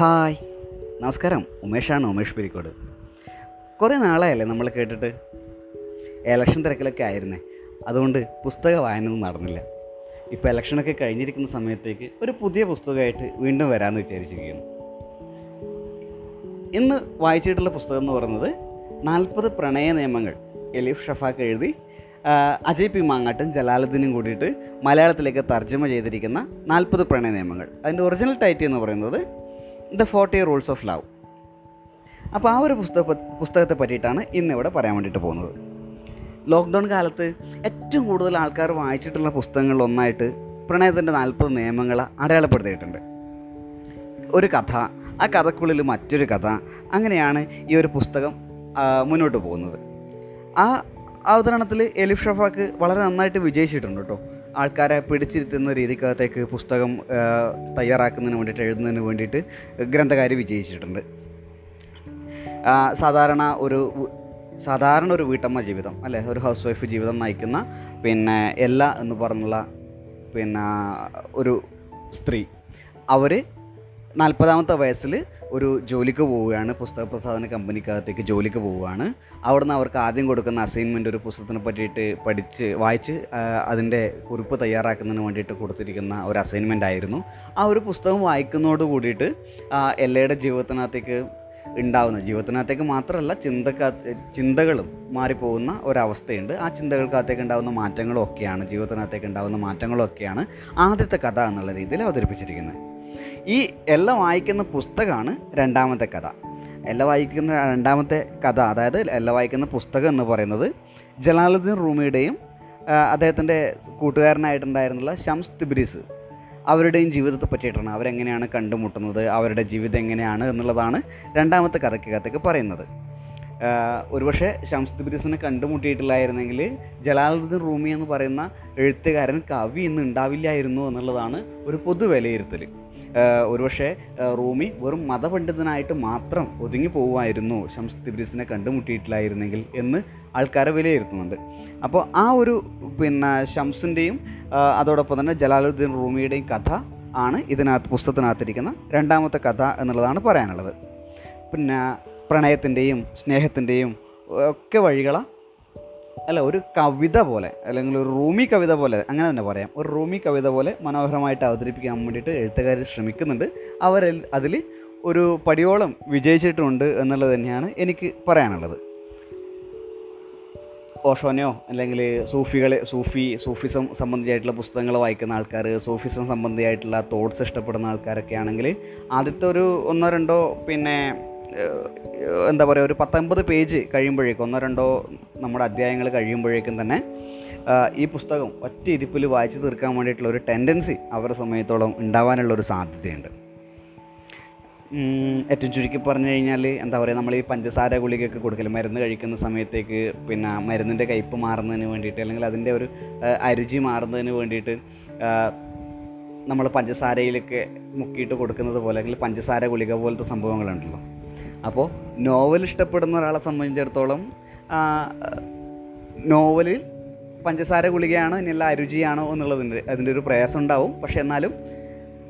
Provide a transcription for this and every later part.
Hi. നമസ്കാരം. ഉമേഷാണ് ഉമേഷ് പിരിക്കോട്. കുറേ നാളായല്ലേ നമ്മൾ കേട്ടിട്ട്? എലക്ഷൻ തിരക്കിലൊക്കെ ആയിരുന്നേ. അതുകൊണ്ട് പുസ്തക വായന നടന്നില്ല. ഇപ്പോൾ എലക്ഷനൊക്കെ കഴിഞ്ഞിരിക്കുന്ന സമയത്തേക്ക് ഒരു പുതിയ പുസ്തകമായിട്ട് വീണ്ടും വരാമെന്ന് വിചാരിച്ചിരിക്കുന്നു. ഇന്ന് വായിച്ചിട്ടുള്ള പുസ്തകം എന്ന് പറയുന്നത് നാൽപ്പത് പ്രണയ നിയമങ്ങൾ എലിഫ് ഷഫാക്ക് എഴുതി അജയ് പി മാങ്ങാട്ടും ജലാലുദ്ദീനും കൂടിയിട്ട് മലയാളത്തിലേക്ക് തർജമ ചെയ്തിരിക്കുന്ന നാൽപ്പത് പ്രണയ നിയമങ്ങൾ. അതിന്റെ ഒറിജിനൽ ടൈറ്റിൽ എന്ന് പറയുന്നത് the forty rules of love. അപ്പോൾ ആ ഒരു പുസ്തക പുസ്തകത്തെ പറ്റിയിട്ടാണ് ഇന്നിവിടെ പറയാൻ വേണ്ടിയിട്ട് പോകുന്നത്. ലോക്ക്ഡൗൺ കാലത്ത് ഏറ്റവും കൂടുതൽ ആൾക്കാർ വായിച്ചിട്ടുള്ള പുസ്തകങ്ങളിൽ ഒന്നായിട്ട് പ്രണയത്തിന്റെ നാൽപ്പത് നിയമങ്ങൾ അടയാളപ്പെടുത്തിയിട്ടുണ്ട്. ഒരു കഥ ആ കഥക്കുള്ളിൽ മറ്റൊരു കഥ അങ്ങനെയാണ് ഈ ഒരു പുസ്തകം മുന്നോട്ട് പോകുന്നത്. ആ അവതരണത്തിൽ എലിഫ് ഷഫാക്ക് വളരെ നന്നായിട്ട് വിജയിച്ചിട്ടുണ്ട് കേട്ടോ. ആൾക്കാരെ പിടിച്ചിരുത്തുന്ന രീതിക്കകത്തേക്ക് പുസ്തകം തയ്യാറാക്കുന്നതിന് വേണ്ടിയിട്ട് എഴുതുന്നതിന് വേണ്ടിയിട്ട് ഗ്രന്ഥകാരി വിജയിച്ചിട്ടുണ്ട്. സാധാരണ ഒരു സാധാരണ ഒരു വീട്ടമ്മ ജീവിതം അല്ലേ? ഒരു ഹൗസ് വൈഫ് ജീവിതം നയിക്കുന്ന പിന്നെ എല്ലാ എന്ന് പറഞ്ഞുള്ള പിന്നെ ഒരു സ്ത്രീ. അവർ നാൽപ്പതാമത്തെ വയസ്സിൽ ഒരു ജോലിക്ക് പോവുകയാണ്. പുസ്തക പ്രസാധന കമ്പനിക്കകത്തേക്ക് ജോലിക്ക് പോവുകയാണ്. അവിടുന്ന് അവർക്ക് ആദ്യം കൊടുക്കുന്ന അസൈൻമെന്റ് ഒരു പുസ്തകത്തിനെ പറ്റിയിട്ട് പഠിച്ച് വായിച്ച് അതിന്റെ കുറിപ്പ് തയ്യാറാക്കുന്നതിന് വേണ്ടിയിട്ട് കൊടുത്തിരിക്കുന്ന ഒരു അസൈൻമെന്റ് ആയിരുന്നു. ആ ഒരു പുസ്തകം വായിക്കുന്നതോട് കൂടിയിട്ട് എല്ലയുടെ ജീവിതത്തിനകത്തേക്ക് ഉണ്ടാവുന്ന ജീവിതത്തിനകത്തേക്ക് മാത്രമല്ല ചിന്തക്ക ചിന്തകളും മാറിപ്പോകുന്ന ഒരവസ്ഥയുണ്ട്. ആ ചിന്തകൾക്കകത്തേക്ക് ഉണ്ടാകുന്ന മാറ്റങ്ങളും ഒക്കെയാണ് ജീവിതത്തിനകത്തേക്ക് ഉണ്ടാകുന്ന മാറ്റങ്ങളൊക്കെയാണ് ആദ്യത്തെ കഥ എന്നുള്ള രീതിയിൽ അവതരിപ്പിച്ചിരിക്കുന്നത്. ഈ എല്ല വായിക്കുന്ന പുസ്തകമാണ് രണ്ടാമത്തെ കഥ. എല്ല വായിക്കുന്ന രണ്ടാമത്തെ കഥ അതായത് എല്ല വായിക്കുന്ന പുസ്തകം എന്ന് പറയുന്നത് ജലാലുദ്ദീൻ റൂമിയുടെയും അദ്ദേഹത്തിന്റെ കൂട്ടുകാരനായിട്ടുണ്ടായിരുന്നുള്ള ഷംസ് തിബ്രീസ് അവരുടെയും ജീവിതത്തെ പറ്റിയിട്ടാണ് അവരെങ്ങനെയാണ് കണ്ടുമുട്ടുന്നത് അവരുടെ ജീവിതം എങ്ങനെയാണ് എന്നുള്ളതാണ് രണ്ടാമത്തെ കഥയ്ക്കകത്തേക്ക് പറയുന്നത്. ഒരുപക്ഷെ ഷംസ് തിബ്രീസിനെ കണ്ടുമുട്ടിയിട്ടില്ലായിരുന്നെങ്കിൽ ജലാലുദ്ദീൻ റൂമി എന്ന് പറയുന്ന എഴുത്തുകാരൻ കവി ഇന്ന് ഉണ്ടാവില്ലായിരുന്നു എന്നുള്ളതാണ് ഒരു പൊതു വിലയിരുത്തൽ ഒരുപക്ഷെ റൂമി വെറും മതപണ്ഡിതനായിട്ട് മാത്രം ഒതുങ്ങി പോകുമായിരുന്നു ഷംസ് തിബ്രീസിനെ കണ്ടുമുട്ടിയിട്ടില്ലായിരുന്നെങ്കിൽ എന്ന് ആൾക്കാരെ വിലയിരുത്തുന്നുണ്ട്. അപ്പോൾ ആ ഒരു പിന്നെ ഷംസിന്റെയും അതോടൊപ്പം തന്നെ ജലാലുദ്ദീൻ റൂമിയുടെയും കഥ ആണ് ഇതിനകത്ത് പുസ്തകത്തിനകത്തിരിക്കുന്ന രണ്ടാമത്തെ കഥ എന്നുള്ളതാണ് പറയാനുള്ളത്. പിന്നെ പ്രണയത്തിന്റെയും സ്നേഹത്തിന്റെയും ഒക്കെ വഴികള അല്ല ഒരു കവിത പോലെ അല്ലെങ്കിൽ ഒരു റൂമി കവിത പോലെ അങ്ങനെ തന്നെ പറയാം. ഒരു റൂമി കവിത പോലെ മനോഹരമായിട്ട് അവതരിപ്പിക്കാൻ വേണ്ടിയിട്ട് എഴുത്തുകാർ ശ്രമിക്കുന്നുണ്ട്. അവർ അതിൽ ഒരു പടിയോളം വിജയിച്ചിട്ടുണ്ട് എന്നുള്ളത് തന്നെയാണ് എനിക്ക് പറയാനുള്ളത്. ഓഷോനെയോ അല്ലെങ്കിൽ സൂഫികളെ സൂഫി സൂഫിസം സംബന്ധിയായിട്ടുള്ള പുസ്തകങ്ങൾ വായിക്കുന്ന ആൾക്കാർ സൂഫിസം സംബന്ധിയായിട്ടുള്ള തോട്ട്സ് ഇഷ്ടപ്പെടുന്ന ആൾക്കാരൊക്കെ ആണെങ്കിൽ ആദ്യത്തെ ഒരു ഒന്നോ രണ്ടോ പിന്നെ എന്താ പറയുക ഒരു പത്തൊമ്പത് പേജ് കഴിയുമ്പോഴേക്കും ഒന്നോ രണ്ടോ നമ്മുടെ അധ്യായങ്ങൾ കഴിയുമ്പോഴേക്കും തന്നെ ഈ പുസ്തകം ഒറ്റ ഇരിപ്പിൽ വായിച്ചു തീർക്കാൻ വേണ്ടിയിട്ടുള്ള ഒരു ടെൻഡൻസി അവരുടെ സമയത്തോളം ഉണ്ടാവാനുള്ള ഒരു സാധ്യതയുണ്ട്. ഏറ്റവും ചുരുക്കി പറഞ്ഞു കഴിഞ്ഞാൽ എന്താ പറയുക നമ്മൾ ഈ പഞ്ചസാര ഗുളികയൊക്കെ കൊടുക്കൽ മരുന്ന് കഴിക്കുന്ന സമയത്തേക്ക് പിന്നെ മരുന്നിന്റെ കയ്പ്പ് മാറുന്നതിന് വേണ്ടിയിട്ട് അല്ലെങ്കിൽ അതിന്റെ ഒരു അരുചി മാറുന്നതിന് വേണ്ടിയിട്ട് നമ്മൾ പഞ്ചസാരയിലൊക്കെ മുക്കിയിട്ട് കൊടുക്കുന്നത് പോലെ അല്ലെങ്കിൽ പഞ്ചസാര ഗുളിക പോലത്തെ സംഭവങ്ങളുണ്ടല്ലോ. അപ്പോൾ നോവൽ ഇഷ്ടപ്പെടുന്ന ഒരാളെ സംബന്ധിച്ചിടത്തോളം നോവലിൽ പഞ്ചസാര ഗുളികയാണോ ഇനിയല്ല അരുചിയാണോ എന്നുള്ളതിന്റെ അതിന്റെ ഒരു പ്രയാസം ഉണ്ടാവും. പക്ഷേ എന്നാലും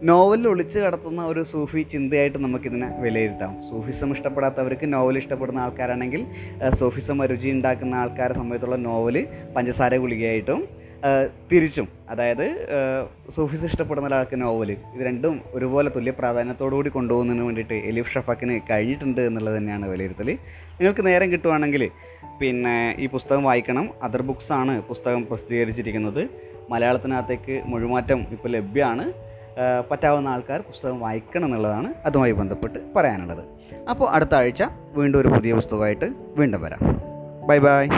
നോവലിൽ ഒളിച്ചു കടത്തുന്ന ഒരു സൂഫി ചിന്തയായിട്ട് നമുക്കിതിനെ വിലയിരുത്താം. സൂഫിസം ഇഷ്ടപ്പെടാത്തവർക്ക് നോവൽ ഇഷ്ടപ്പെടുന്ന ആൾക്കാരാണെങ്കിൽ സൂഫിസം രുചി ഉണ്ടാക്കുന്ന ആൾക്കാരെ സംബന്ധിച്ചുള്ള നോവൽ പഞ്ചസാര ഗുളികയായിട്ടും തിരിച്ചും. അതായത് സൂഫിസ് ഇഷ്ടപ്പെടുന്ന ഒരാൾക്ക് നോവൽ. ഇത് രണ്ടും ഒരുപോലെ തുല്യ പ്രാധാന്യത്തോടു കൂടി കൊണ്ടുപോകുന്നതിന് വേണ്ടിയിട്ട് എലിഫ് ഷഫാക്കിന് കഴിഞ്ഞിട്ടുണ്ട് എന്നുള്ളത് തന്നെയാണ് വിലയിരുത്തൽ നിങ്ങൾക്ക് നേരം കിട്ടുവാണെങ്കിൽ പിന്നെ ഈ പുസ്തകം വായിക്കണം. അതർ ബുക്സ് ആണ് പുസ്തകം പ്രസിദ്ധീകരിച്ചിരിക്കുന്നത്. മലയാളത്തിനകത്തേക്ക് മൊഴിമാറ്റം ഇപ്പോൾ ലഭ്യമാണ്. പറ്റാവുന്ന ആൾക്കാർ പുസ്തകം വായിക്കണം എന്നുള്ളതാണ് അതുമായി ബന്ധപ്പെട്ട് പറയാനുള്ളത്. അപ്പോൾ അടുത്ത ആഴ്ച വീണ്ടും ഒരു പുതിയ പുസ്തകമായിട്ട് വീണ്ടും വരാം. Bye bye.